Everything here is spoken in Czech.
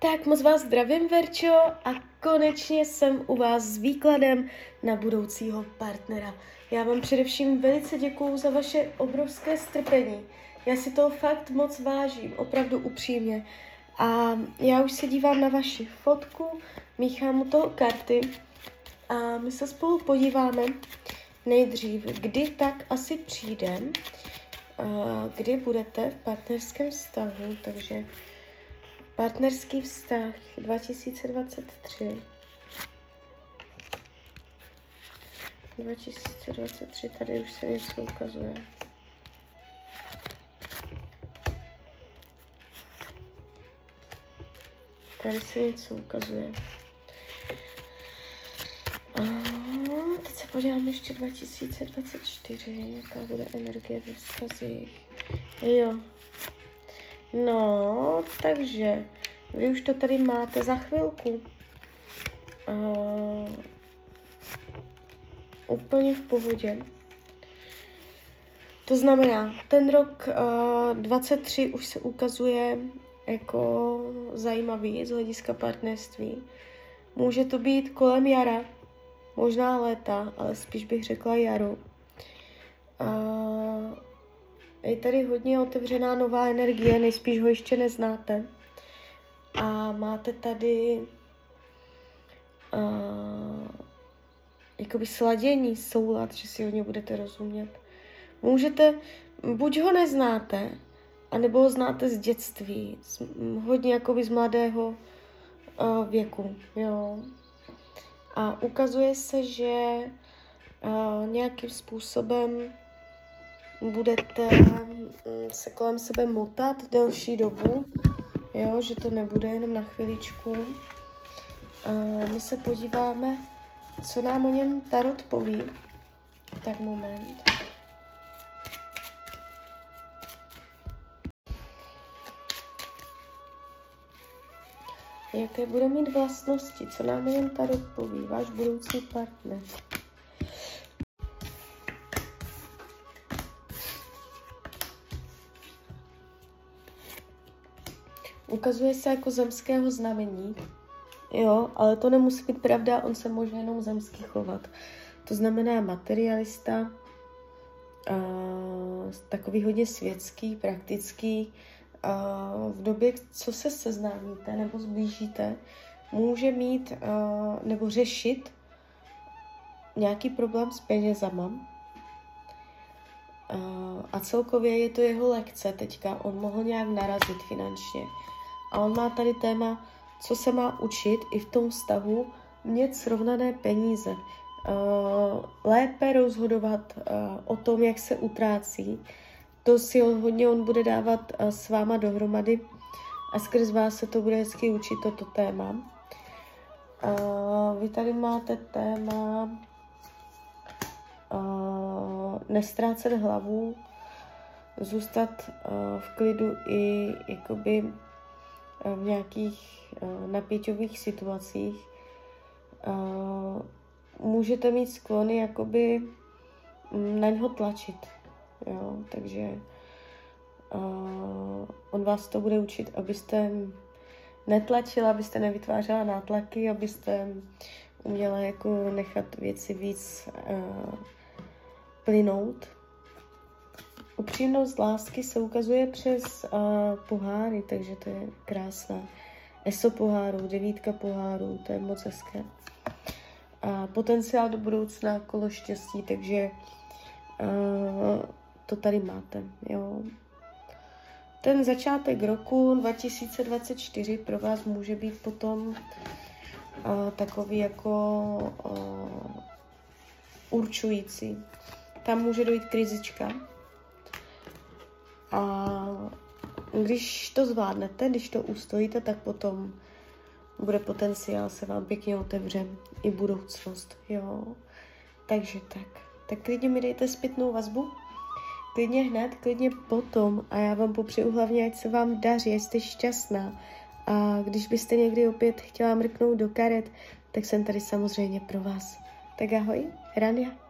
Tak moc vás zdravím, Verčo, a konečně jsem u vás s výkladem na budoucího partnera. Já vám především velice děkuju za vaše obrovské strpení. Já si toho fakt moc vážím, opravdu upřímně. A já už se dívám na vaši fotku, míchám u toho karty a my se spolu podíváme nejdřív, kdy tak asi přijde, kdy budete v partnerském vztahu, takže Partnerský vztah 2023. 2023, tady už se něco ukazuje. Tady se něco ukazuje. A teď se podívám ještě 2024, jaká bude energie ve vztazích. Jo, No, takže vy už to tady máte za chvilku. Uh, úplně v pohodě. To znamená, ten rok uh, 23 už se ukazuje jako zajímavý z hlediska partnerství. Může to být kolem jara, možná léta, ale spíš bych řekla jaro. Uh, je tady hodně otevřená nová energie, nejspíš ho ještě neznáte. A máte tady uh, jakoby sladění, soulad, že si hodně budete rozumět. Můžete, buď ho neznáte, anebo ho znáte z dětství, z, hodně jakoby z mladého uh, věku, jo. A ukazuje se, že uh, nějakým způsobem budete mm, se kolem sebe motat delší dobu, jo, že to nebude jenom na chviličku. My se podíváme, co nám o něm Tarot poví. Tak moment. Jaké bude mít vlastnosti, co nám o něm Tarot poví, váš budoucí partner. Ukazuje se jako zemského znamení, jo, ale to nemusí být pravda, on se může jenom zemsky chovat. To znamená materialista, uh, takový hodně světský, praktický. Uh, v době, co se seznámíte nebo zblížíte, může mít uh, nebo řešit nějaký problém s penězama. A celkově je to jeho lekce teďka. On mohl nějak narazit finančně. A on má tady téma, co se má učit i v tom vztahu, mít srovnané peníze. Uh, lépe rozhodovat uh, o tom, jak se utrácí. To si hodně on bude dávat uh, s váma dohromady a skrz vás se to bude hezky učit toto téma. Uh, vy tady máte téma nestrácet hlavu, zůstat v klidu i jakoby Eh, v nějakých uh, napěťových situacích, uh, můžete mít sklony jakoby mm, na něho tlačit. Jo? Takže on vás to bude učit, abyste netlačila, abyste nevytvářela nátlaky, abyste uměla jako nechat věci víc plynout Upřímnost lásky se ukazuje přes uh, poháry, takže to je krásné. Eso pohárů, devítka pohárů, to je moc hezké. A potenciál do budoucna, kolo štěstí, takže uh, to tady máte, jo. Ten začátek roku 2024 pro vás může být potom uh, takový jako uh, určující. Tam může dojít krizička, když to zvládnete, když to ustojíte, tak potom bude potenciál, se vám pěkně otevře i budoucnost, jo. Takže tak. Tak klidně mi dejte zpětnou vazbu, klidně hned, klidně potom a já vám popřeju hlavně, ať se vám daří, jste šťastná. A když byste někdy opět chtěla mrknout do karet, tak jsem tady samozřejmě pro vás. Tak ahoj, Rania.